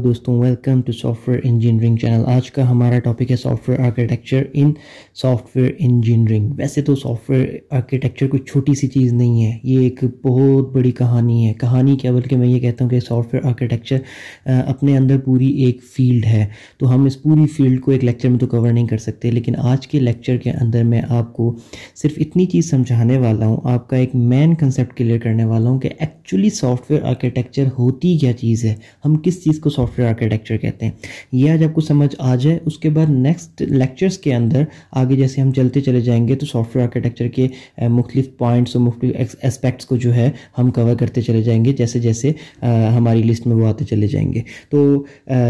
دوستوں welcome to software engineering channel آج کا ہمارا ٹاپک ہے software architecture in software engineering ویسے تو سافٹ ویئر آرکیٹیکچر کوئی چھوٹی سی چیز نہیں ہے، یہ ایک بہت بڑی کہانی ہے. کہانی کیا، بلکہ میں یہ کہتا ہوں کہ سافٹ ویئر آرکیٹیکچر اپنے اندر پوری ایک فیلڈ ہے. تو ہم اس پوری فیلڈ کو ایک لیکچر میں تو کور نہیں کر سکتے، لیکن آج کے لیکچر کے اندر میں آپ کو صرف اتنی چیز سمجھانے والا ہوں، آپ کا ایک مین کنسیپٹ کلیئر کرنے والا ہوں کہ ایکچولی سافٹ ویئر آرکیٹیکچر ہوتی کیا چیز ہے، ہم کس چیز کو سافٹ سافٹ ویئر آرکیٹیکچر کہتے ہیں۔ یہ آج آپ کو سمجھ آ جائے۔ اس کے بعد نیکسٹ لیکچرز کے اندر آگے جیسے ہم چلتے چلے جائیں گے تو سافٹ ویئر آرکیٹیکچر کے مختلف پوائنٹس اور مختلف اسپیکٹس کو جو ہے ہم کور کرتے چلے جائیں گے۔ جیسے جیسے ہماری لسٹ میں وہ آتے چلے جائیں گے۔ تو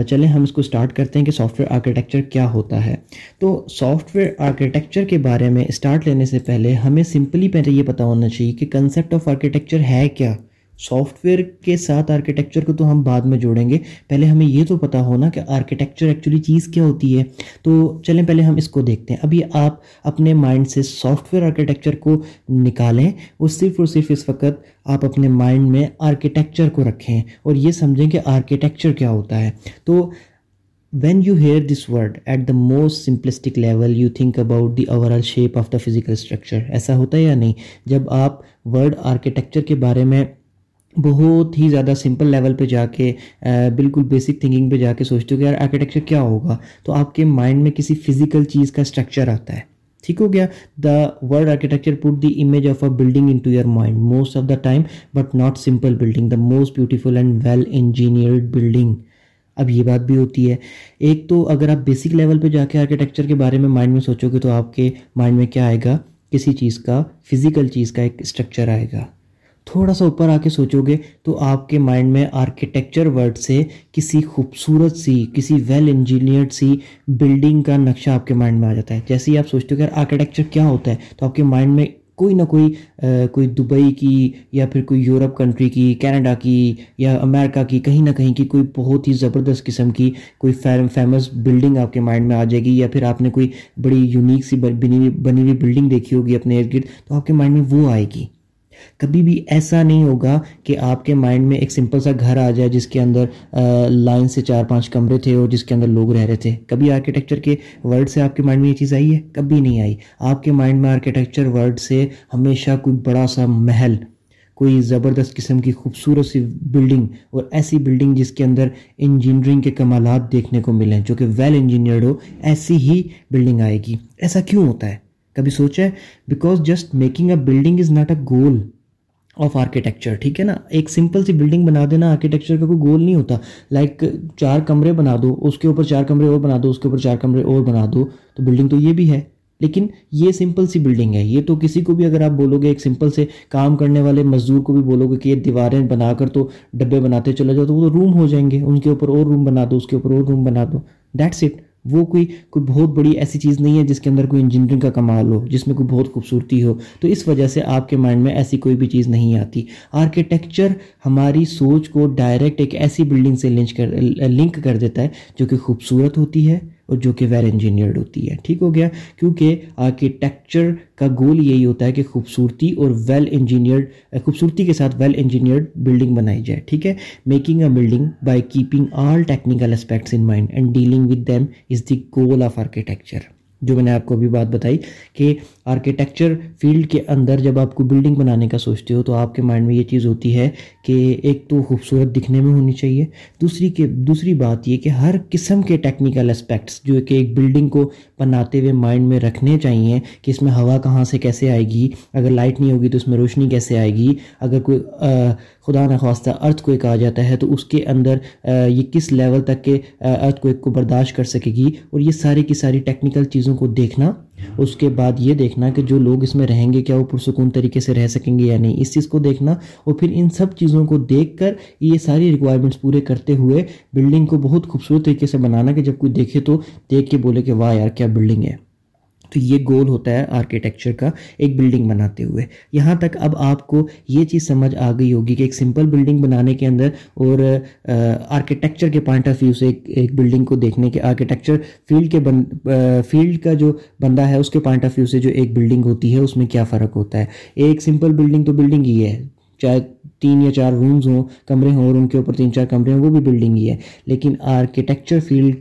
چلیں ہم اس کو اسٹارٹ کرتے ہیں کہ سافٹ ویئر آرکیٹیکچر کیا ہوتا ہے۔ تو سافٹ ویئر آرکیٹیکچر کے بارے میں اسٹارٹ لینے سے پہلے ہمیں سمپلی پہلے یہ پتا ہونا چاہیے کہ کنسیپٹ آف آرکیٹیکچر ہے کیا۔ سافٹ ویئر کے ساتھ آرکیٹیکچر کو تو ہم بعد میں جوڑیں گے۔ پہلے ہمیں یہ تو پتا ہونا کہ آرکیٹیکچر ایکچولی چیز کیا ہوتی ہے۔ تو چلیں پہلے ہم اس کو دیکھتے ہیں۔ ابھی آپ اپنے مائنڈ سے سافٹ ویئر آرکیٹیکچر کو نکالیں۔ اور صرف اور صرف اس وقت آپ اپنے مائنڈ میں آرکیٹیکچر کو رکھیں اور یہ سمجھیں کہ آرکیٹیکچر کیا ہوتا ہے۔ تو when you hear this word at the most simplistic level you think about the overall shape of the physical structure ایسا ہوتا ہے یا نہیں؟ جب آپ ورڈ آرکیٹیکچر کے بارے میں بہت ہی زیادہ سمپل لیول پہ جا کے بالکل بیسک تھنکنگ پہ جا کے سوچتے ہو کہ یار آرکیٹیکچر کیا ہوگا؟ تو آپ کے مائنڈ میں کسی فزیکل چیز کا اسٹرکچر آتا ہے۔ ٹھیک ہو گیا؟ The word architecture put the image of a building in to your mind most of the time but not simple building the most beautiful and well engineered building اب یہ بات بھی ہوتی ہے۔ ایک تو اگر آپ بیسک لیول پہ جا کے آرکیٹیکچر کے بارے میں مائنڈ میں سوچو گے تو آپ کے مائنڈ میں کیا آئے گا؟ کسی چیز کا فزیکل چیز کا ایک اسٹرکچر آئے گا۔ تھوڑا سا اوپر آ کے سوچو گے تو آپ کے مائنڈ میں آرکیٹیکچر ورڈ سے کسی خوبصورت سی، کسی ویل انجینئرڈ سی بلڈنگ کا نقشہ آپ کے مائنڈ میں آ جاتا ہے۔ جیسے ہی آپ سوچتے ہو کہ آرکیٹیکچر کیا ہوتا ہے، تو آپ کے مائنڈ میں کوئی نہ کوئی کوئی دبئی کی یا پھر کوئی یورپ کنٹری کی، کینیڈا کی یا امریکہ کی، کہیں نہ کہیں کی کوئی بہت ہی زبردست قسم کی کوئی فیمس بلڈنگ آپ کے مائنڈ میں آ جائے گی یا پھر آپ نے کوئی بڑی یونیک سی ہوئی، بنی ہوئی بلڈنگ دیکھی ہوگی اپنے ارد گرد، تو آپ کے مائنڈ میں وہ آئے گی۔ کبھی بھی ایسا نہیں ہوگا کہ آپ کے مائنڈ میں ایک سمپل سا گھر آ جائے جس کے اندر لائن سے چار پانچ کمرے تھے اور جس کے اندر لوگ رہ رہے تھے۔ کبھی آرکیٹیکچر کے ورڈ سے آپ کے مائنڈ میں یہ چیز آئی ہے؟ کبھی نہیں آئی۔ آپ کے مائنڈ میں آرکیٹیکچر ورڈ سے ہمیشہ کوئی بڑا سا محل، کوئی زبردست قسم کی خوبصورت سی بلڈنگ اور ایسی بلڈنگ جس کے اندر انجینئرنگ کے کمالات دیکھنے کو ملیں، جو کہ ویل انجینئرڈ ہو، ایسی ہی بلڈنگ آئے گی۔ ایسا کیوں ہوتا ہے؟ کبھی سوچا ہے because just making a building is not a goal of architecture ٹھیک ہے نا؟ ایک سمپل سی بلڈنگ بنا دینا آرکیٹیکچر کا کوئی گول نہیں ہوتا. لائک چار کمرے بنا دو، اس کے اوپر چار کمرے اور بنا دو، اس کے اوپر چار کمرے اور بنا دو، تو بلڈنگ تو یہ بھی ہے. لیکن یہ سمپل سی بلڈنگ ہے، یہ تو کسی کو بھی اگر آپ بولو گے ایک سمپل سے کام کرنے والے، مزدور کو بھی بولو گے کہ یہ دیواریں بنا کر تو ڈبے بناتے چلے جاؤ، تو وہ تو روم ہو جائیں گے، ان کے اوپر اور روم بنا دو، اس کے اوپر اور روم بنا دو. دیٹس اٹ وہ کوئی کوئی بہت بڑی ایسی چیز نہیں ہے جس کے اندر کوئی انجینئرنگ کا کمال ہو، جس میں کوئی بہت خوبصورتی ہو۔ تو اس وجہ سے آپ کے مائنڈ میں ایسی کوئی بھی چیز نہیں آتی۔ آرکیٹیکچر ہماری سوچ کو ڈائریکٹ ایک ایسی بلڈنگ سے لنچ کر لنک کر دیتا ہے جو کہ خوبصورت ہوتی ہے۔ جو کہ ویل انجینئرڈ ہوتی ہے ٹھیک ہو گیا؟ کیونکہ آرکیٹیکچر کا گول یہی ہوتا ہے کہ خوبصورتی اور ویل انجینئرڈ خوبصورتی کے ساتھ ویل انجینئرڈ بلڈنگ بنائی جائے۔ ٹھیک ہے؟ Making a building by keeping all technical aspects in mind and dealing with them is the goal of architecture جو میں نے آپ کو ابھی بات بتائی کہ آرکیٹیکچر فیلڈ کے اندر جب آپ کو بلڈنگ بنانے کا سوچتے ہو تو آپ کے مائنڈ میں یہ چیز ہوتی ہے کہ ایک تو خوبصورت دکھنے میں ہونی چاہیے، دوسری کہ دوسری بات یہ کہ ہر قسم کے ٹیکنیکل اسپیکٹس جو کہ ایک بلڈنگ کو بناتے ہوئے مائنڈ میں رکھنے چاہیے کہ اس میں ہوا کہاں سے کیسے آئے گی، اگر لائٹ نہیں ہوگی تو اس میں روشنی کیسے آئے گی، اگر کوئی خدا نخواستہ ارتھ کوئی کہا جاتا ہے تو اس کے اندر یہ کس لیول تک کے ارتھ کوئی کو برداشت کر سکے گی اور یہ ساری کی ساری ٹیکنیکل چیزوں کو دیکھنا، اس کے بعد یہ دیکھنا کہ جو لوگ اس میں رہیں گے، کیا وہ پرسکون طریقے سے رہ سکیں گے یا نہیں؟ اس چیز کو دیکھنا اور پھر ان سب چیزوں کو دیکھ کر یہ ساری ریکوائرمنٹس پورے کرتے ہوئے بلڈنگ کو بہت خوبصورت طریقے سے بنانا کہ جب کوئی دیکھے تو دیکھ کے بولے کہ واہ یار، کیا بلڈنگ ہے۔ تو یہ گول ہوتا ہے آرکیٹیکچر کا ایک بلڈنگ بناتے ہوئے۔ یہاں تک اب آپ کو یہ چیز سمجھ آ گئی ہوگی کہ ایک سمپل بلڈنگ بنانے کے اندر اور آرکیٹیکچر کے پوائنٹ آف ویو سے ایک بلڈنگ کو دیکھنے کے آرکیٹیکچر فیلڈ کے فیلڈ کا جو بندہ ہے اس کے پوائنٹ آف ویو سے جو ایک بلڈنگ ہوتی ہے اس میں کیا فرق ہوتا ہے۔ ایک سمپل بلڈنگ تو بلڈنگ ہی ہے۔ چاہے تین یا چار رومز ہوں، کمرے ہوں اور ان کے اوپر تین چار کمرے ہوں، وہ بھی بلڈنگ ہی ہے۔ لیکن آرکیٹیکچر فیلڈ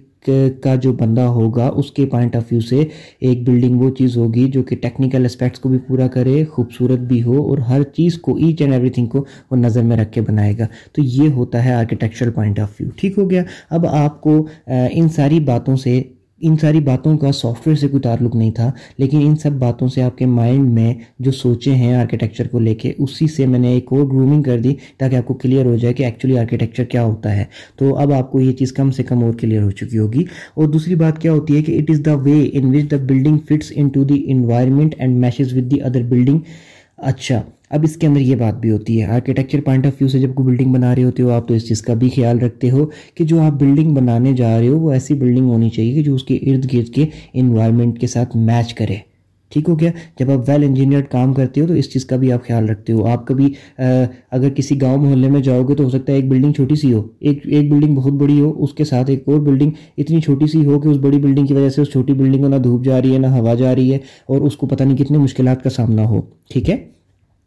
کا جو بندہ ہوگا، اس کے پوائنٹ آف ویو سے ایک بلڈنگ وہ چیز ہوگی جو کہ ٹیکنیکل اسپیکٹس کو بھی پورا کرے، خوبصورت بھی ہو اور ہر چیز کو ایچ اینڈ ایوری تھنگ کو وہ نظر میں رکھ کے بنائے گا۔ تو یہ ہوتا ہے آرکیٹیکچرل پوائنٹ آف ویو ٹھیک ہو گیا۔ اب آپ کو ان ساری باتوں سے ان ساری باتوں کا سافٹ ویئر سے کوئی تعلق نہیں تھا، لیکن ان سب باتوں سے آپ کے مائنڈ میں جو سوچے ہیں آرکیٹیکچر کو لے کے، اسی سے میں نے ایک اور گرومنگ کر دی تاکہ آپ کو کلیئر ہو جائے کہ ایکچولی آرکیٹیکچر کیا ہوتا ہے۔ تو اب آپ کو یہ چیز کم سے کم اور کلیئر ہو چکی ہوگی۔ اور دوسری بات کیا ہوتی ہے کہ it is the way in which the building fits in to the environment and meshes with the other building اچھا۔ اب اس کے اندر یہ بات بھی ہوتی ہے آرکیٹیکچر پوائنٹ آف ویو سے جب کوئی بلڈنگ بنا رہے ہوتے ہو، آپ تو اس چیز کا بھی خیال رکھتے ہو کہ جو آپ بلڈنگ بنانے جا رہے ہو، وہ ایسی بلڈنگ ہونی چاہیے کہ جو اس کے ارد گرد کے انوائرمنٹ کے ساتھ میچ کرے۔ ٹھیک ہو گیا؟ جب آپ ویل انجینئرڈ کام کرتے ہو تو اس چیز کا بھی آپ خیال رکھتے ہو۔ آپ کبھی اگر کسی گاؤں محلے میں جاؤ گے تو ہو سکتا ہے ایک بلڈنگ چھوٹی سی ہو۔ ایک ایک بلڈنگ بہت بڑی ہو، اس کے ساتھ ایک اور بلڈنگ اتنی چھوٹی سی ہو کہ اس بڑی بلڈنگ کی وجہ سے اس چھوٹی بلڈنگ کو نہ دھوپ جا رہی ہے، نہ ہوا جا رہی ہے اور اس کو پتہ نہیں کتنے مشکلات کا سامنا ہو۔ ٹھیک ہے؟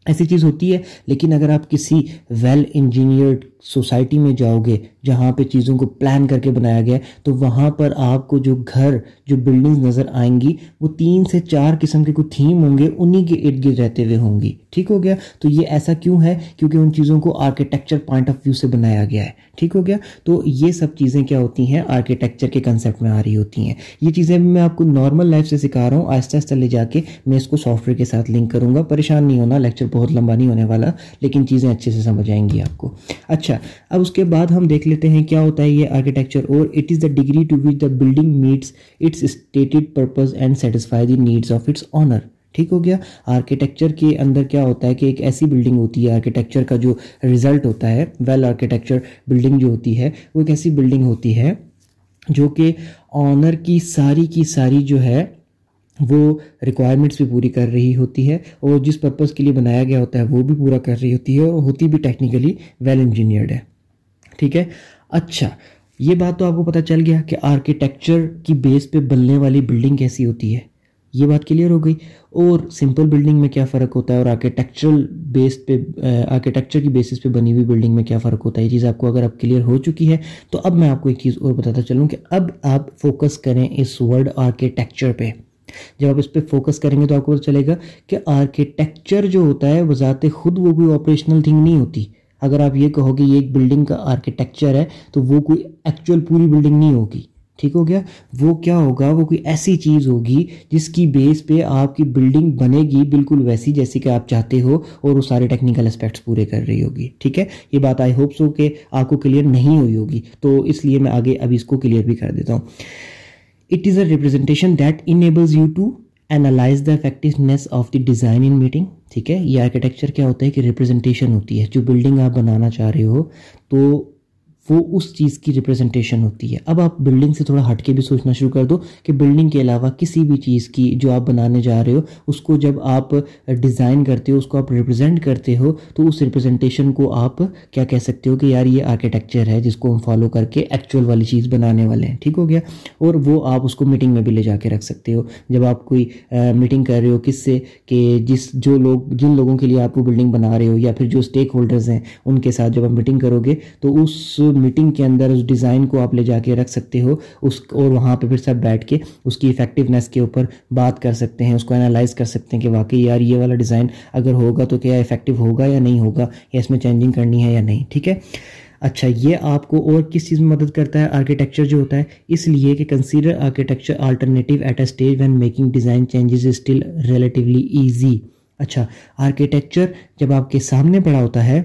ایسی چیز ہوتی ہے لیکن اگر آپ کسی ویل انجینئرڈ سوسائٹی میں جاؤ گے، جہاں پہ چیزوں کو پلان کر کے بنایا گیا تو وہاں پر آپ کو جو گھر، جو بلڈنگز نظر آئیں گی، وہ تین سے چار قسم کے کوئی تھیم ہوں گے، انہی کے ارد گرد رہتے ہوئے ہوں گی۔ ٹھیک ہو گیا؟ تو یہ ایسا کیوں ہے؟ کیونکہ ان چیزوں کو آرکیٹیکچر پوائنٹ آف ویو سے بنایا گیا ہے۔ ٹھیک ہو گیا؟ تو یہ سب چیزیں کیا ہوتی ہیں؟ آرکیٹیکچر کے کنسیپٹ میں آ رہی ہوتی ہیں۔ یہ چیزیں میں آپ کو نارمل لائف سے سکھا رہا ہوں۔ آہستہ آہستہ لے جا کے میں اس کو سافٹ ویئر کے ساتھ لنک کروں گا۔ پریشان نہیں ہونا لیکچر بہت لمبا نہیں ہونے والا، لیکن چیزیں اچھے سے سمجھ آئیں گی آپ کو۔ اچھا اچھا اب اس کے بعد ہم دیکھ لیتے ہیں کیا ہوتا ہے یہ آرکیٹیکچر اور it is the degree to which the building meets its stated purpose and satisfy the needs of its owner ٹھیک ہو گیا؟ آرکیٹیکچر کے اندر کیا ہوتا ہے کہ ایک ایسی بلڈنگ ہوتی ہے آرکیٹیکچر کا جو رزلٹ ہوتا ہے ویل آرکیٹیکچر بلڈنگ جو ہوتی ہے، وہ ایک ایسی بلڈنگ ہوتی ہے جو کہ آنر کی ساری کی ساری جو ہے وہ ریکوائرمنٹس بھی پوری کر رہی ہوتی ہے اور جس پرپز کے لیے بنایا گیا ہوتا ہے وہ بھی پورا کر رہی ہوتی ہے اور ہوتی بھی ٹیکنیکلی ویل انجینئرڈ ہے۔ ٹھیک ہے؟ اچھا یہ بات تو آپ کو پتہ چل گیا کہ آرکیٹیکچر کی بیس پہ بننے والی بلڈنگ کیسی ہوتی ہے۔ یہ بات کلیئر ہو گئی۔ اور سمپل بلڈنگ میں کیا فرق ہوتا ہے اور آرکیٹیکچرل بیس پہ آرکیٹیکچر کی بیسس پہ بنی ہوئی بلڈنگ میں کیا فرق ہوتا ہے؟ یہ چیز آپ کو اگر اب کلیئر ہو چکی ہے تو اب میں آپ کو ایک چیز اور بتاتا چلوں کہ اب آپ فوکس کریں اس ورڈ آرکیٹیکچر پہ۔ جب آپ اس پہ فوکس کریں گے تو آپ کو پتہ چلے گا کہ آرکیٹیکچر جو ہوتا ہے وہ ذات خود وہ کوئی آپریشنل تھنگ نہیں ہوتی۔ اگر آپ یہ کہو کہ یہ ایک بلڈنگ کا آرکیٹیکچر ہے تو وہ کوئی ایکچوئل پوری بلڈنگ نہیں ہوگی۔ ٹھیک ہو گیا؟ وہ کیا ہوگا؟ وہ کوئی ایسی چیز ہوگی جس کی بیس پہ آپ کی بلڈنگ بنے گی بالکل ویسی جیسی کہ آپ چاہتے ہو اور وہ سارے ٹیکنیکل اسپیکٹس پورے کر رہی ہوگی۔ ٹھیک ہے؟ یہ بات آئی ہوپ سو کہ آپ کو کلیئر نہیں ہوئی ہوگی۔ تو اس لیے میں آگے ابھی اس کو کلیئر بھی کر دیتا ہوں۔ It is a representation that enables you to analyse the effectiveness of the design in meeting ٹھیک ہے؟ یہ آرکیٹیکچر کیا ہوتا ہے کہ ریپرزنٹیشن ہوتی ہے۔ جو بلڈنگ آپ بنانا چاہ رہے ہو، تو وہ اس چیز کی ریپرزنٹیشن ہوتی ہے۔ اب آپ بلڈنگ سے تھوڑا ہٹ کے بھی سوچنا شروع کر دو کہ بلڈنگ کے علاوہ کسی بھی چیز کی جو آپ بنانے جا رہے ہو، اس کو جب آپ ڈیزائن کرتے ہو، اس کو آپ ریپرزینٹ کرتے ہو، تو اس ریپرزنٹیشن کو آپ کیا کہہ سکتے ہو کہ یار یہ آرکیٹیکچر ہے جس کو ہم فالو کر کے ایکچوئل والی چیز بنانے والے ہیں، ٹھیک ہو گیا؟ اور وہ آپ اس کو میٹنگ میں بھی لے جا کے رکھ سکتے ہو۔ جب آپ کوئی میٹنگ کر رہے ہو کس سے کہ جس جو لوگ، جن لوگوں کے لیے آپ وہ بلڈنگ بنا رہے ہو یا پھر جو اسٹیک ہولڈرز ہیں، ان کے ساتھ جب آپ میٹنگ کرو گے، تو اس میٹنگ کے اندر اس ڈیزائن کو آپ لے جا کے رکھ سکتے ہو، اس اور وہاں پہ پھر سب بیٹھ کے اس کی افیکٹونیس کے اوپر بات کر سکتے ہیں، اس کو انالائز کر سکتے ہیں کہ واقعی یار یہ والا ڈیزائن اگر ہوگا تو کیا افیکٹو ہوگا یا نہیں ہوگا، یا اس میں چینجنگ کرنی ہے یا نہیں، ٹھیک ہے؟ اچھا یہ آپ کو اور کس چیز میں مدد کرتا ہے؟ آرکیٹیکچر جو ہوتا ہے، اس لیے کہ consider architecture alternative at a stage when making design changes still relatively easy اچھا آرکیٹیکچر جب آپ کے سامنے پڑا ہوتا ہے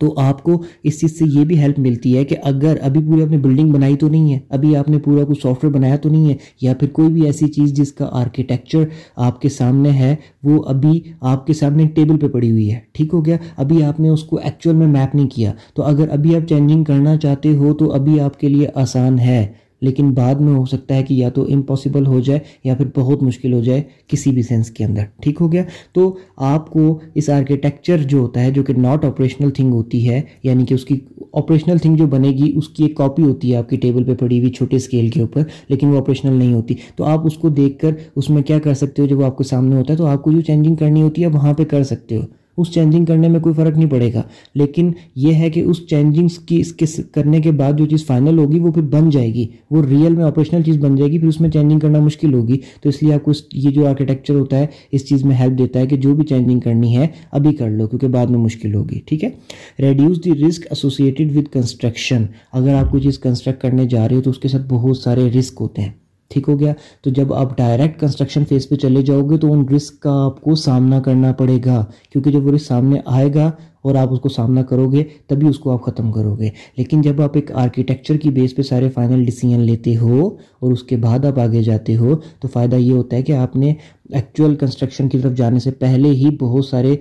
تو آپ کو اس چیز سے یہ بھی ہیلپ ملتی ہے کہ اگر ابھی پوری آپ نے بلڈنگ بنائی تو نہیں ہے، ابھی آپ نے پورا کوئی سافٹ ویئر بنایا تو نہیں ہے، یا پھر کوئی بھی ایسی چیز جس کا آرکیٹیکچر آپ کے سامنے ہے، وہ ابھی آپ کے سامنے ٹیبل پہ پڑی ہوئی ہے۔ ٹھیک ہو گیا؟ ابھی آپ نے اس کو ایکچوئل میں میپ نہیں کیا۔ تو اگر ابھی آپ چینجنگ کرنا چاہتے ہو تو ابھی آپ کے لیے آسان ہے۔ لیکن بعد میں ہو سکتا ہے کہ یا تو امپاسبل ہو جائے یا پھر بہت مشکل ہو جائے کسی بھی سینس کے اندر، ٹھیک ہو گیا؟ تو آپ کو اس آرکیٹیکچر جو ہوتا ہے، جو کہ ناٹ آپریشنل تھنگ ہوتی ہے یعنی کہ اس کی آپریشنل تھنگ جو بنے گی، اس کی ایک کاپی ہوتی ہے آپ کی ٹیبل پہ پڑی ہوئی چھوٹے اسکیل کے اوپر، لیکن وہ آپریشنل نہیں ہوتی۔ تو آپ اس کو دیکھ کر اس میں کیا کر سکتے ہو؟ جب وہ آپ کے سامنے ہوتا ہے تو آپ کو جو چینجنگ کرنی ہوتی ہے وہاں پہ کر سکتے ہو۔ اس چینجنگ کرنے میں کوئی فرق نہیں پڑے گا۔ لیکن یہ ہے کہ اس چینجنگس کی اس کے کرنے کے بعد جو چیز فائنل ہوگی وہ پھر بن جائے گی۔ وہ ریئل میں آپریشنل چیز بن جائے گی، پھر اس میں چینجنگ کرنا مشکل ہوگی۔ تو اس لیے آپ کو یہ جو آرکیٹیکچر ہوتا ہے، اس چیز میں ہیلپ دیتا ہے کہ جو بھی چینجنگ کرنی ہے، ابھی کر لو، کیونکہ بعد میں مشکل ہوگی۔ ٹھیک ہے؟ Reduce the risk associated with construction اگر آپ کوئی چیز کنسٹرکٹ کرنے جا رہے ہو تو اس کے ساتھ بہت سارے رسک ہوتے ہیں۔ ٹھیک ہو گیا۔ تو جب آپ ڈائریکٹ کنسٹرکشن فیس پہ چلے جاؤ گے تو ان رسک کا آپ کو سامنا کرنا پڑے گا۔ کیونکہ جب وہ رسک سامنے آئے گا اور آپ اس کو سامنا کرو گے تبھی اس کو آپ ختم کرو گے لیکن جب آپ ایک آرکیٹیکچر کی بیس پہ سارے فائنل ڈیسیجن لیتے ہو اور اس کے بعد آپ آگے جاتے ہو، تو فائدہ یہ ہوتا ہے کہ آپ نے ایکچوئل کنسٹرکشن کی طرف جانے سے پہلے ہی بہت سارے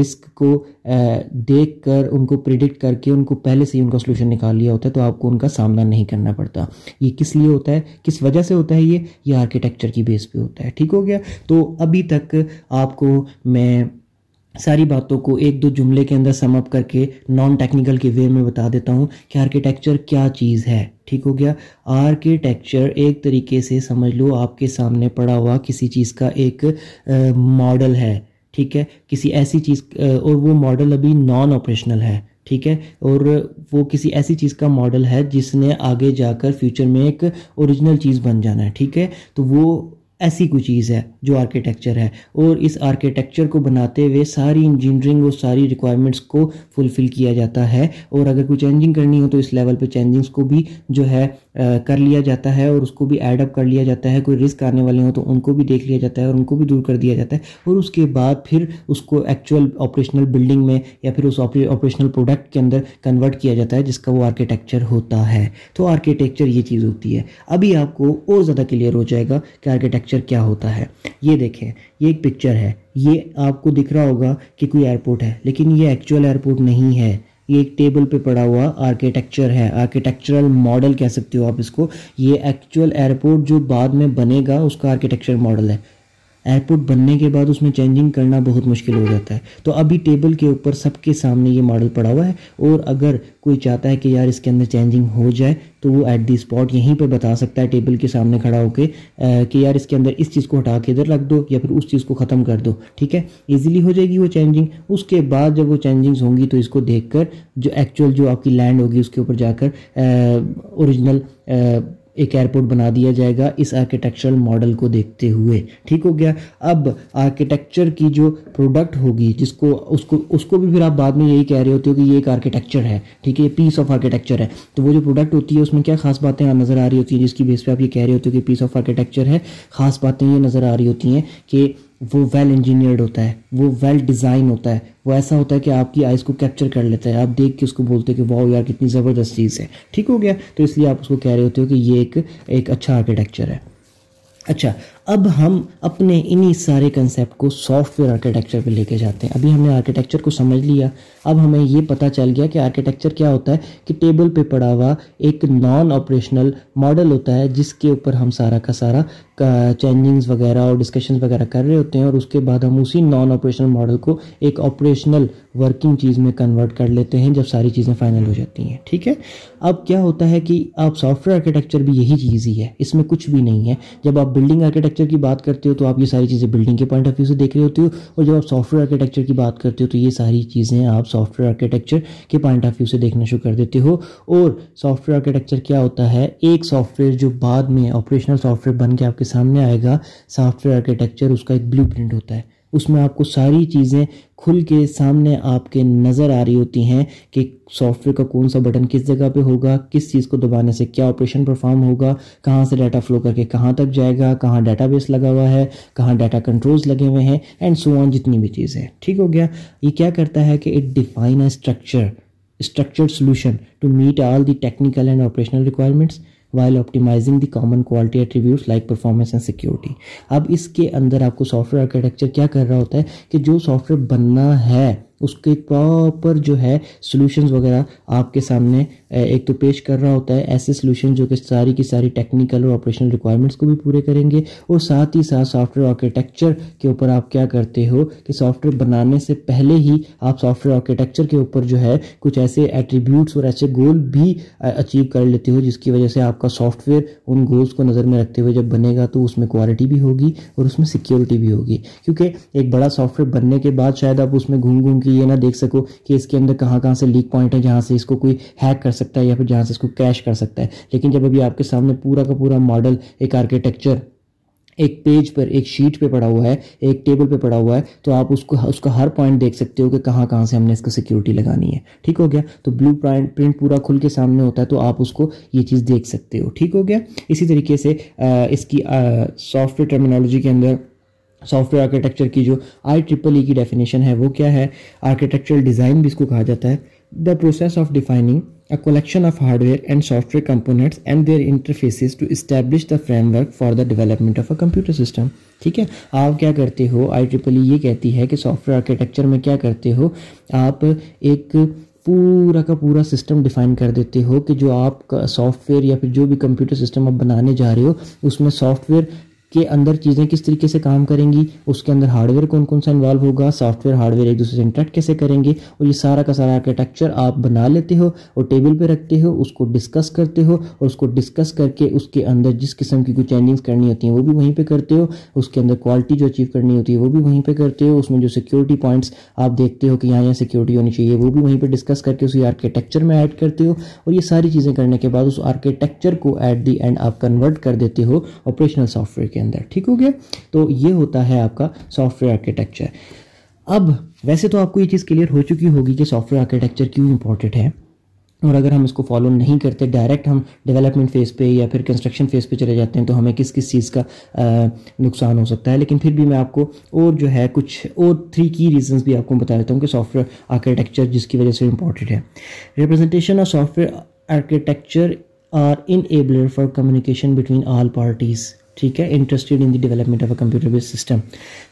رسک کو دیکھ کر، ان کو پریڈکٹ کر کے، ان کو پہلے سے ہی ان کا سلوشن نکال لیا ہوتا ہے، تو آپ کو ان کا سامنا نہیں کرنا پڑتا۔ یہ کس لیے ہوتا ہے؟ کس وجہ سے ہوتا ہے یہ؟ یہ آرکیٹیکچر کی بیس پہ ہوتا ہے۔ ٹھیک ہو گیا؟ تو ابھی تک آپ کو میں ساری باتوں کو ایک دو جملے کے اندر سم اپ کر کے نان ٹیکنیکل کے وے میں بتا دیتا ہوں کہ آرکیٹیکچر کیا چیز ہے۔ ٹھیک ہو گیا؟ آرکیٹیکچر ایک طریقے سے سمجھ لو، آپ کے سامنے پڑا ہوا کسی چیز کا ایک ماڈل ہے۔ ٹھیک ہے؟ کسی ایسی چیز اور وہ ماڈل ابھی نان آپریشنل ہے۔ ٹھیک ہے؟ اور وہ کسی ایسی چیز کا ماڈل ہے جس نے آگے جا کر فیوچر میں ایک اوریجنل چیز بن جانا ہے۔ ٹھیک ہے؟ تو وہ ایسی کوئی چیز ہے جو آرکیٹیکچر ہے۔ اور اس آرکیٹیکچر کو بناتے ہوئے ساری انجینئرنگ اور ساری ریکوائرمنٹس کو فلفل کیا جاتا ہے۔ اور اگر کوئی چینجنگ کرنی ہو تو اس لیول پہ چینجنگس کو بھی جو ہے کر لیا جاتا ہے اور اس کو بھی ایڈ اپ کر لیا جاتا ہے، کوئی رسک آنے والے ہوں تو ان کو بھی دیکھ لیا جاتا ہے اور ان کو بھی دور کر دیا جاتا ہے اور اس کے بعد پھر اس کو ایکچوئل آپریشنل بلڈنگ میں یا پھر اس آپریشنل پروڈکٹ کے اندر کنورٹ کیا جاتا ہے، جس کا وہ آرکیٹیکچر ہوتا ہے۔ تو آرکیٹیکچر یہ چیز ہوتی ہے۔ ابھی آپ کو اور زیادہ کلیئر ہو جائے گا کہ آرکیٹیکچر کیا ہوتا ہے۔ یہ دیکھیں، یہ ایک پکچر ہے۔ یہ آپ کو دکھ رہا ہوگا کہ کوئی ایئرپورٹ ہے، لیکن یہ ایکچوئل ایئرپورٹ نہیں ہے۔ یہ ایک ٹیبل پہ پڑا ہوا آرکیٹیکچر ہے۔ آرکیٹیکچرل ماڈل کہہ سکتے ہو آپ اس کو۔ یہ ایکچوئل ایئرپورٹ جو بعد میں بنے گا اس کا آرکیٹیکچر ماڈل ہے۔ ایئرپورٹ بننے کے بعد اس میں چینجنگ کرنا بہت مشکل ہو جاتا ہے۔ تو ابھی ٹیبل کے اوپر سب کے سامنے یہ ماڈل پڑا ہوا ہے اور اگر کوئی چاہتا ہے کہ یار اس کے اندر چینجنگ ہو جائے تو وہ ایٹ دی اسپاٹ یہیں پہ بتا سکتا ہے ٹیبل کے سامنے کھڑا ہو کے کہ یار اس کے اندر اس چیز کو ہٹا کے ادھر رکھ دو یا پھر اس چیز کو ختم کر دو۔ ٹھیک ہے؟ ایزیلی ہو جائے گی وہ چینجنگ اس کے بعد جب وہ چینجنگز ہوں گی تو اس کو دیکھ کر جو ایکچوئل جو آپ کی لینڈ ہوگی اس کے اوپر جا کر اوریجنل ایک ایئرپورٹ بنا دیا جائے گا اس آرکیٹیکچرل ماڈل کو دیکھتے ہوئے۔ ٹھیک ہو گیا؟ اب آرکیٹیکچر کی جو پروڈکٹ ہوگی، جس کو، اس کو اس کو بھی پھر آپ بعد میں یہی کہہ رہے ہوتے ہو کہ یہ ایک آرکیٹیکچر ہے۔ ٹھیک ہے، یہ پیس آف آرکیٹیکچر ہے۔ تو وہ جو پروڈکٹ ہوتی ہے، اس میں کیا خاص باتیں نظر آ رہی ہوتی ہیں؟ جس کی بیس پہ آپ یہ کہہ رہے ہوتے ہو کہ پیس آف آرکیٹیکچر ہے۔ خاص باتیں یہ نظر آ رہی ہوتی ہیں کہ وہ ویل انجینئرڈ ہوتا ہے، وہ ویل ڈیزائن ہوتا ہے، وہ ایسا ہوتا ہے کہ آپ کی آئیز کو کیپچر کر لیتا ہے، آپ دیکھ کے اس کو بولتے کہ واؤ یار کتنی زبردست چیز ہے۔ ٹھیک ہو گیا؟ تو اس لیے آپ اس کو کہہ رہے ہوتے ہو کہ یہ ایک ایک اچھا آرکیٹیکچر ہے۔ اچھا اب ہم اپنے انہی سارے کنسیپٹ کو سافٹ ویئر آرکیٹیکچر پہ لے کے جاتے ہیں۔ ابھی ہم نے آرکیٹیکچر کو سمجھ لیا۔ اب ہمیں یہ پتہ چل گیا کہ آرکیٹیکچر کیا ہوتا ہے کہ ٹیبل پہ پڑا ہوا ایک نان آپریشنل ماڈل ہوتا ہے جس کے اوپر ہم سارا کا سارا چینجنگز وغیرہ اور ڈسکشنز وغیرہ کر رہے ہوتے ہیں اور اس کے بعد ہم اسی نان آپریشنل ماڈل کو ایک آپریشنل ورکنگ چیز میں کنورٹ کر لیتے ہیں جب ساری چیزیں فائنل ہو جاتی ہیں۔ ٹھیک ہے؟ اب کیا ہوتا ہے کہ آپ سافٹ ویئر آرکیٹیکچر بھی یہی چیز ہی ہے۔ اس میں کچھ بھی نہیں ہے۔ جب آپ بلڈنگ آرکیٹیکچر کی بات کرتے ہو تو آپ یہ ساری چیزیں بلڈنگ کے پوائنٹ آف ویو سے دیکھ رہے ہوتے ہو اور جب آپ سافٹ ویئر آرکیٹیکچر کی بات کرتے ہو تو یہ ساری چیزیں آپ سافٹ ویئر آرکیٹیکچر کے پوائنٹ آف ویو سے دیکھنا شروع کر دیتے ہو اور سافٹ ویئر آرکیٹیکچر کیا ہوتا ہے؟ ایک سافٹ ویئر جو بعد میں آپریشنل سافٹ ویئر بن کے آپ کے سامنے آئے گا سافٹ ویئر آرکیٹیکچر اس کا ایک بلو پرنٹ ہوتا ہے۔ اس میں آپ کو ساری چیزیں کھل کے سامنے آپ کے نظر آ رہی ہوتی ہیں کہ سافٹ ویئر کا کون سا بٹن کس جگہ پہ ہوگا، کس چیز کو دبانے سے کیا آپریشن پرفارم ہوگا، کہاں سے ڈیٹا فلو کر کے کہاں تک جائے گا، کہاں ڈیٹا بیس لگا ہوا ہے، کہاں ڈیٹا کنٹرولز لگے ہوئے ہیں اینڈ سو آن جتنی بھی چیزیں ٹھیک ہو گیا۔ یہ کیا کرتا ہے کہ it define a structure structured solution to meet all the technical and operational requirements while optimising the common quality attributes like performance and security اب اس کے اندر آپ کو سافٹ ویئر آرکیٹیکچر کیا کر رہا ہوتا ہے کہ جو سافٹ ویئر بننا ہے اس کے پراپر جو ہے سلوشنز وغیرہ آپ کے سامنے ایک تو پیش کر رہا ہوتا ہے، ایسے سلوشن جو کہ ساری کی ساری ٹیکنیکل اور آپریشنل ریکوائرمنٹس کو بھی پورے کریں گے اور ساتھ ہی ساتھ سافٹ ویئر آرکیٹیکچر کے اوپر آپ کیا کرتے ہو کہ سافٹ ویئر بنانے سے پہلے ہی آپ سافٹ ویئر آرکیٹیکچر کے اوپر جو ہے کچھ ایسے ایٹریبیوٹس اور ایسے گول بھی اچیو کر لیتے ہو، جس کی وجہ سے آپ کا سافٹ ویئر ان گولز کو نظر میں رکھتے ہوئے جب بنے گا تو اس میں کوالٹی بھی ہوگی اور اس میں سیکیورٹی بھی ہوگی۔ کیونکہ ایک بڑا سافٹ ویئر بننے کے بعد شاید آپ اس میں گھوم گھوم کے جی یہ نہ دیکھ سکو کہ اس کے اندر کہاں کہاں سے لیک پوائنٹ ہے، جہاں سے اس کو کوئی ہیک کر سکتا ہے یا پھر جہاں سے اس کو کیش کر سکتا ہے۔ لیکن جب ابھی آپ کے سامنے پورا کا پورا ماڈل ایک آرکیٹیکچر ایک پیج پر، ایک شیٹ پہ پڑا ہوا ہے، ایک ٹیبل پہ پڑا ہوا ہے، تو آپ اس کو، اس کا ہر پوائنٹ دیکھ سکتے ہو کہ کہاں کہاں سے ہم نے اس کو سیکیورٹی لگانی ہے۔ ٹھیک ہو گیا؟ تو بلو پرنٹ پورا کھل کے سامنے ہوتا ہے، تو آپ اس کو یہ چیز دیکھ سکتے ہو۔ ٹھیک ہو گیا؟ اسی طریقے سے اس کی سافٹ ویئر ٹرمینالوجی کے اندر سافٹ ویئر آرکیٹیکچر کی جو آئی ٹرپل ای کی ڈیفینیشن ہے، وہ کیا ہے؟ آرکیٹیکچرل ڈیزائن بھی اس کو کہا جاتا ہے. The process of defining a collection of hardware and software components and their interfaces to establish the framework for the development of a computer system. ٹھیک ہے؟ آپ کیا کرتے ہو؟ آئی ٹریپل ای یہ کہتی ہے کہ سافٹ ویئر آرکیٹیکچر میں کیا کرتے ہو؟ آپ ایک پورا کا پورا سسٹم ڈیفائن کر دیتے ہو کہ جو آپ کا سافٹ ویئر یا پھر جو بھی کمپیوٹر سسٹم آپ بنانے جا رہے ہو، اس میں سافٹ ویئر کے اندر چیزیں کس طریقے سے کام کریں گی، اس کے اندر ہارڈ ویئر کون کون سا انوالو ہوگا سافٹ ویئر ہارڈ ویئر ایک دوسرے سے انٹریکٹ کیسے کریں گے، اور یہ سارا کا سارا آرکیٹیکچر آپ بنا لیتے ہو اور ٹیبل پہ رکھتے ہو، اس کو ڈسکس کرتے ہو اور اس کو ڈسکس کر کے اس کے اندر جس قسم کی کوئی چینجنگس کرنی ہوتی ہیں وہ بھی وہیں پہ کرتے ہو، اس کے اندر کوالٹی جو اچیو کرنی ہوتی ہے وہ بھی وہیں پہ کرتے ہو، اس میں جو سیکورٹی پوائنٹس آپ دیکھتے ہو کہ یہاں یہاں سیکورٹی ہونی چاہیے وہ بھی وہیں پہ ڈسکس کر کے اسی آرکیٹیکچر میں ایڈ کرتے ہو اور یہ ساری چیزیں کرنے کے بعد اس آرکیٹیکچر کو ایٹ دی اینڈ آپ کنورٹ کر دیتے ہو آپریشنل سافٹ ویئر کے کے اندر، ٹھیک ہو گیا؟ تو یہ ہوتا ہے آپ کا سافٹ ویئر آرکیٹیکچر اب ویسے تو آپ کو یہ چیز کلیئر ہو چکی ہوگی کہ سافٹ ویئر آرکیٹیکچر کیوں امپورٹنٹ ہے اور اگر ہم اس کو فالو نہیں کرتے ڈائریکٹ ہم ڈیولپمنٹ فیز پہ یا پھر کنسٹرکشن فیز پہ چلے جاتے ہیں تو ہمیں کس کس چیز کا نقصان ہو سکتا ہے؟ لیکن پھر بھی میں آپ کو اور جو ہے کچھ اور تھری کی ریزنس بھی آپ کو بتا دیتا ہوں کہ سافٹ ویئر آرکیٹیکچر جس کی وجہ سے امپورٹنٹ ہے۔ Representation of software architecture are an enabler for communication between all parties ٹھیک ہے interested in the development of a computer base system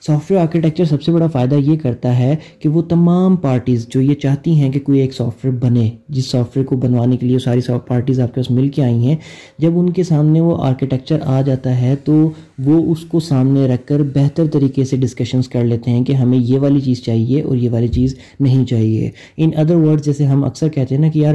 software architecture سب سے بڑا فائدہ یہ کرتا ہے کہ وہ تمام پارٹیز جو یہ چاہتی ہیں کہ کوئی ایک سافٹ ویئر بنے، جس سافٹ ویئر کو بنوانے کے لیے ساری پارٹیز آپ کے پاس مل کے آئی ہیں، جب ان کے سامنے وہ آرکیٹیکچر آ جاتا ہے تو وہ اس کو سامنے رکھ کر بہتر طریقے سے ڈسکشنز کر لیتے ہیں کہ ہمیں یہ والی چیز چاہیے اور یہ والی چیز نہیں چاہیے۔ ان ادر ورڈ جیسے ہم اکثر کہتے ہیں نا کہ یار،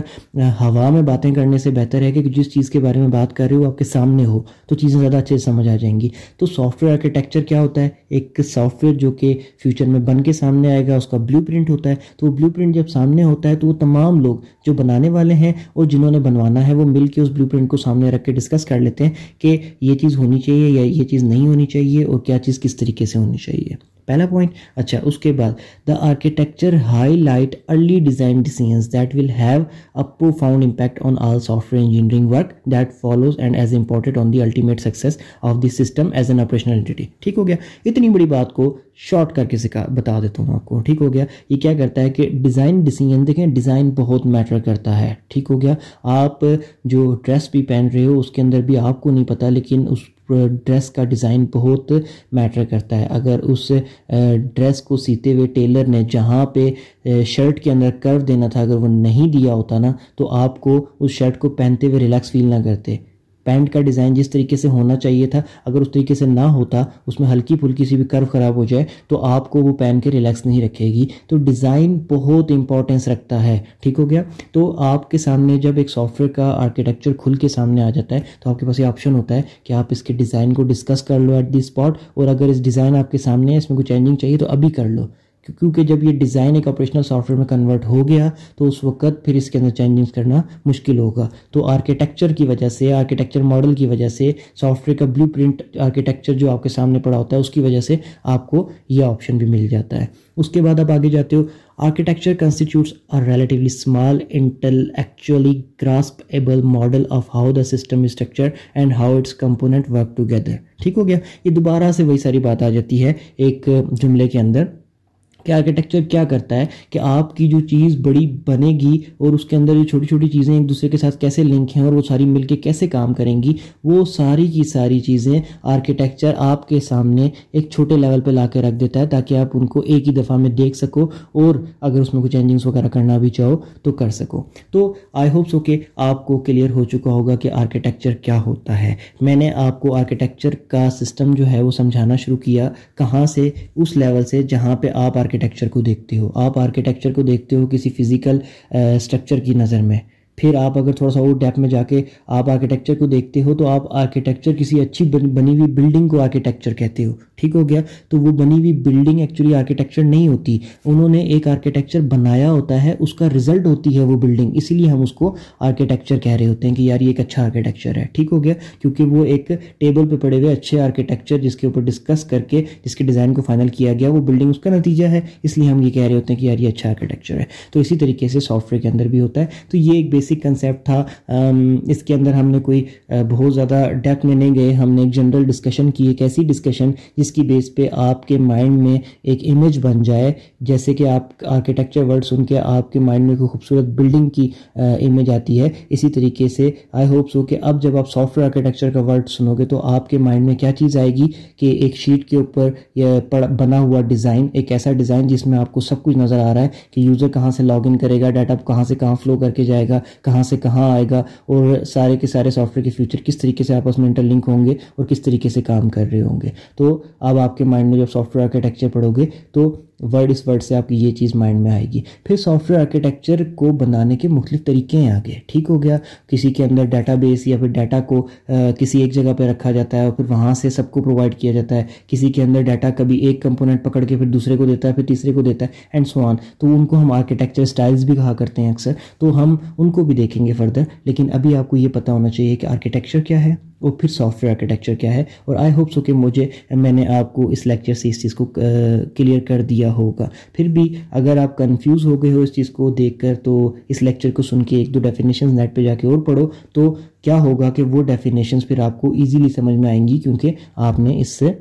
ہوا میں باتیں کرنے سے بہتر ہے کہ جس چیز کے بارے میں بات کر رہے ہو آپ کے سامنے ہو، تو چیزیں زیادہ اچھے سے سمجھ آ جائیں گی۔ تو سافٹ ویئر آرکیٹیکچر کیا ہوتا ہے؟ ایک سافٹ ویئر جو کہ فیوچر میں بن کے سامنے آئے گا، اس کا بلو پرنٹ ہوتا ہے۔ تو وہ بلو پرنٹ جب سامنے ہوتا ہے، تو وہ تمام لوگ جو بنانے والے ہیں اور جنہوں نے بنوانا ہے، وہ مل کے اس بلو پرنٹ کو سامنے رکھ کے ڈسکس کر لیتے ہیں کہ یہ چیز ہونی چاہیے یا یہ چیز نہیں ہونی چاہیے اور کیا چیز کس طریقے سے ہونی چاہیے۔ پہلا پوائنٹ اچھا اس کے بعد the architecture highlight early design decisions that will have a profound impact on all software engineering work that follows and as important on the ultimate success of the system as an operational entity ٹھیک ہو گیا؟ اتنی بڑی بات کو short کر کے سکھا، بتا دیتا ہوں آپ کو۔ ٹھیک ہو گیا؟ یہ کیا کرتا ہے کہ ڈیزائن ڈیسیجن دیکھیں ڈیزائن بہت میٹر کرتا ہے۔ ٹھیک ہو گیا؟ آپ جو ڈریس بھی پہن رہے ہو، اس کے اندر بھی آپ کو نہیں پتا، لیکن اس ڈریس کا ڈیزائن بہت میٹر کرتا ہے۔ اگر اس ڈریس کو سیتے ہوئے ٹیلر نے جہاں پہ شرٹ کے اندر کرو دینا تھا، اگر وہ نہیں دیا ہوتا نا، تو آپ کو اس شرٹ کو پہنتے ہوئے ریلیکس فیل نہ کرتے۔ پینٹ کا ڈیزائن جس طریقے سے ہونا چاہیے تھا، اگر اس طریقے سے نہ ہوتا، اس میں ہلکی پھلکی سی بھی کرو خراب ہو جائے، تو آپ کو وہ پہن کے ریلیکس نہیں رکھے گی۔ تو ڈیزائن بہت امپورٹنس رکھتا ہے، ٹھیک ہو گیا؟ تو آپ کے سامنے جب ایک سافٹ ویئر کا آرکیٹیکچر کھل کے سامنے آ جاتا ہے، تو آپ کے پاس یہ آپشن ہوتا ہے کہ آپ اس کے ڈیزائن کو ڈسکس کر لو ایٹ دی اسپاٹ اور اگر اس ڈیزائن آپ کے سامنے ہے، اس میں کوئی چینجنگ چاہیے تو ابھی کر لو۔ کیونکہ جب یہ ڈیزائن ایک آپریشنل سافٹ ویئر میں کنورٹ ہو گیا تو اس وقت پھر اس کے اندر چینجنگ کرنا مشکل ہوگا۔ تو آرکیٹیکچر کی وجہ سے آرکیٹیکچر ماڈل کی وجہ سے سافٹ ویئر کا بلو پرنٹ آرکیٹیکچر جو آپ کے سامنے پڑا ہوتا ہے، اس کی وجہ سے آپ کو یہ آپشن بھی مل جاتا ہے۔ اس کے بعد آپ آگے جاتے ہو۔ Architecture constitutes are relatively small intellectually graspable model of how the system structure and how its component work together ٹھیک ہو گیا؟ یہ دوبارہ سے وہی ساری بات آ جاتی ہے ایک جملے کے اندر۔ کہ آرکیٹیکچر کیا کرتا ہے کہ آپ کی جو چیز بڑی بنے گی اور اس کے اندر جو چھوٹی چھوٹی چیزیں ایک دوسرے کے ساتھ کیسے لنک ہیں اور وہ ساری مل کے کیسے کام کریں گی، وہ ساری کی ساری چیزیں آرکیٹیکچر آپ کے سامنے ایک چھوٹے لیول پہ لا کے رکھ دیتا ہے تاکہ آپ ان کو ایک ہی دفعہ میں دیکھ سکو اور اگر اس میں کچھ چینجنگس وغیرہ کرنا بھی چاہو تو کر سکو۔ تو آئی ہوپ سو کہ آپ کو کلیئر ہو چکا ہوگا کہ آرکیٹیکچر کیا ہوتا ہے۔ میں نے آپ کو آرکیٹیکچر کا سسٹم جو ہے وہ سمجھانا شروع کیا کہاں سے؟ اس لیول سے جہاں پہ آپ آرکیٹیکچر کو دیکھتے ہو۔ آپ آرکیٹیکچر کو دیکھتے ہو کسی فزیکل اسٹرکچر uh, کی نظر میں۔ پھر آپ اگر تھوڑا سا اور ڈیپ میں جا کے آپ آرکیٹیکچر کو دیکھتے ہو تو آپ آرکیٹیکچر کسی اچھی بنی ہوئی بلڈنگ کو آرکیٹیکچر کہتے ہو۔ ٹھیک ہو گیا، تو وہ بنی ہوئی بلڈنگ ایکچولی آرکیٹیکچر نہیں ہوتی۔ انہوں نے ایک آرکیٹیکچر بنایا ہوتا ہے، اس کا رزلٹ ہوتی ہے وہ بلڈنگ اسی لیے ہم اس کو آرکیٹیکچر کہہ رہے ہوتے ہیں کہ یار یہ ایک اچھا آرکیٹیکچر ہے۔ ٹھیک ہو گیا، کیونکہ وہ ایک ٹیبل پہ پڑے ہوئے اچھے آرکیٹیکچر جس کے اوپر ڈسکس کر کے، جس کے ڈیزائن کو فائنل کیا گیا، وہ بلڈنگ اس کا نتیجہ ہے۔ اس لیے ہم یہ کہہ رہے ہوتے ہیں کہ یار یہ اچھا آرکیٹیکچر ہے۔ تو اسی طریقے سے سافٹ ویئر کے اندر بھی ہوتا ہے۔ تو یہ ایک بیسک کنسیپٹ تھا۔ اس کے اندر ہم نے کوئی بہت زیادہ ڈیپ میں نہیں گئے۔ ہم نے ایک جنرل ڈسکشن کی، ایک ایسی ڈسکشن جس کی بیس پہ آپ کے مائنڈ میں ایک امیج بن جائے، جیسے کہ آپ آرکیٹیکچر ورڈ سن کے آپ کے مائنڈ میں کوئی خوبصورت بلڈنگ کی امیج آتی ہے۔ اسی طریقے سے آئی ہوپ سو کہ اب جب آپ سافٹ ویئر آرکیٹیکچر کا ورڈ سنو گے تو آپ کے مائنڈ میں کیا چیز آئے گی؟ کہ ایک شیٹ کے اوپر بنا ہوا ڈیزائن ایک ایسا ڈیزائن جس میں آپ کو سب کچھ نظر آ رہا ہے کہ یوزر کہاں سے لاگ ان کرے گا ڈیٹا کہاں سے کہاں فلو کر کے جائے گا، کہاں سے کہاں آئے گا، اور سارے کے سارے سافٹ ویئر کے فیوچر کس طریقے سے آپس میں انٹر لنک ہوں گے اور کس طریقے سے کام کر رہے ہوں گے۔ تو اب آپ کے مائنڈ میں جب سافٹ ویئر آرکیٹیکچر پڑھو گے تو ورڈ اس ورڈ سے آپ کی یہ چیز مائنڈ میں آئے گی۔ پھر سافٹ ویئر آرکیٹیکچر کو بنانے کے مختلف طریقے ہیں آگے۔ ٹھیک ہو گیا۔ کسی کے اندر ڈیٹا بیس یا پھر ڈیٹا کو کسی ایک جگہ پہ رکھا جاتا ہے اور پھر وہاں سے سب کو پرووائڈ کیا جاتا ہے۔ کسی کے اندر ڈیٹا کبھی ایک کمپوننٹ پکڑ کے پھر دوسرے کو دیتا ہے، پھر تیسرے کو دیتا ہے اینڈ سو آن تو ان کو ہم آرکیٹیکچر اسٹائلس بھی کہا کرتے ہیں اکثر۔ تو ہم ان کو بھی دیکھیں گے فردر لیکن ابھی آپ کو یہ پتا ہونا چاہیے کہ آرکیٹیکچر کیا ہے اور پھر سافٹ ویئر آرکیٹیکچر کیا ہے۔ اور آئی ہوپ سو کہ مجھے، میں نے آپ کو اس لیکچر سے اس چیز کو کلیئر کر دیا ہوگا۔ پھر بھی اگر آپ کنفیوز ہو گئے ہو اس چیز کو دیکھ کر تو اس لیکچر کو سن کے ایک دو ڈیفینیشنز نیٹ پہ جا کے اور پڑھو تو کیا ہوگا کہ وہ ڈیفینیشنز پھر آپ کو ایزیلی سمجھ میں آئیں گی کیونکہ آپ نے اس سے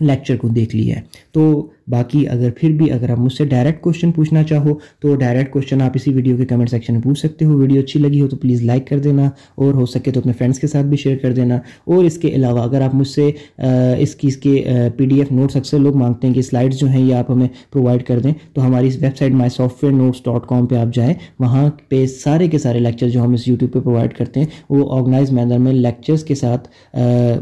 لیکچر کو دیکھ لیا ہے۔ تو باقی اگر پھر بھی اگر آپ مجھ سے ڈائریکٹ کوشچن پوچھنا چاہو تو ڈائریکٹ کوشچن آپ اسی ویڈیو کے کمنٹ سیکشن میں پوچھ سکتے ہو۔ ویڈیو اچھی لگی ہو تو پلیز لائک کر دینا اور ہو سکے تو اپنے فرینڈس کے ساتھ بھی شیئر کر دینا۔ اور اس کے علاوہ اگر آپ مجھ سے اس کی اس کے پی ڈی ایف نوٹس اکثر لوگ مانگتے ہیں کہ سلائڈس جو ہیں یہ آپ ہمیں پرووائڈ کر دیں، تو ہماری اس website my software notes dot com پہ آپ جائیں۔ وہاں پہ سارے کے سارے لیکچر جو ہم اس یوٹیوب پہ پرووائڈ کرتے ہیں، وہ آرگنائز مینر میں لیکچرس کے ساتھ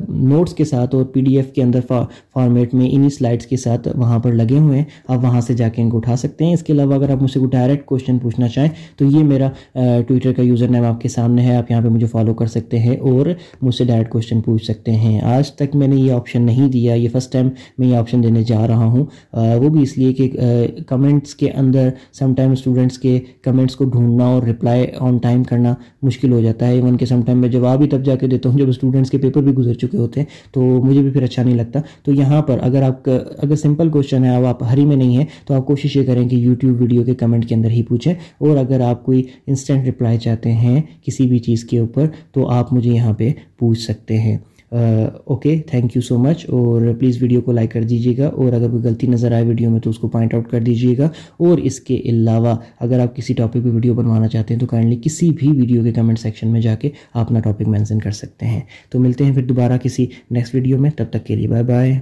نوٹس کے ساتھ اور پی ڈی ایف کے اندر فارمیٹ میں انہی سلائڈس کے ساتھ وہاں پر لگے ہوئے ہیں، آپ وہاں سے جا کے ان کو اٹھا سکتے ہیں۔ اس کے علاوہ اگر آپ مجھ سے کوئی ڈائریکٹ کوشچن پوچھنا چاہیں، تو یہ میرا ٹویٹر کا یوزر نیم آپ کے سامنے ہے۔ آپ یہاں پہ مجھے فالو کر سکتے ہیں اور مجھ سے ڈائریکٹ کوشچن پوچھ سکتے ہیں۔ آج تک میں نے یہ آپشن نہیں دیا، یہ فرسٹ ٹائم میں یہ آپشن دینے جا رہا ہوں۔ وہ بھی اس لیے کہ کمنٹس کے اندر سم ٹائم اسٹوڈنٹس کے کمنٹس کو ڈھونڈنا اور رپلائی آن ٹائم کرنا مشکل ہو جاتا ہے۔ ایون کہ سم ٹائم میں جواب ہی تب جا کے دیتا ہوں جب اسٹوڈنٹس کے پیپر بھی گزر چکے ہوتے ہیں، تو مجھے بھی پھر اچھا نہیں لگتا۔ تو یہاں پر اگر آپ اگر سمپل کوشچن ہے اب آپ ہری میں نہیں ہے تو آپ کوشش یہ کریں کہ یوٹیوب ویڈیو کے کمنٹ کے اندر ہی پوچھیں۔ اور اگر آپ کوئی انسٹنٹ رپلائی چاہتے ہیں کسی بھی چیز کے اوپر، تو آپ مجھے یہاں پہ پوچھ سکتے ہیں۔ Okay thank you so much اور پلیز ویڈیو کو لائک کر دیجیے گا، اور اگر کوئی غلطی نظر آئے ویڈیو میں، تو اس کو پوائنٹ آؤٹ کر دیجیے گا۔ اور اس کے علاوہ، اگر آپ کسی ٹاپک پہ ویڈیو بنوانا چاہتے ہیں، تو کائنڈلی کسی بھی ویڈیو کے کمنٹ سیکشن میں جا کے آپ اپنا ٹاپک مینشن کر سکتے ہیں۔ تو ملتے ہیں پھر دوبارہ کسی نیکسٹ ویڈیو میں، تب تک کے لیے بائے بائے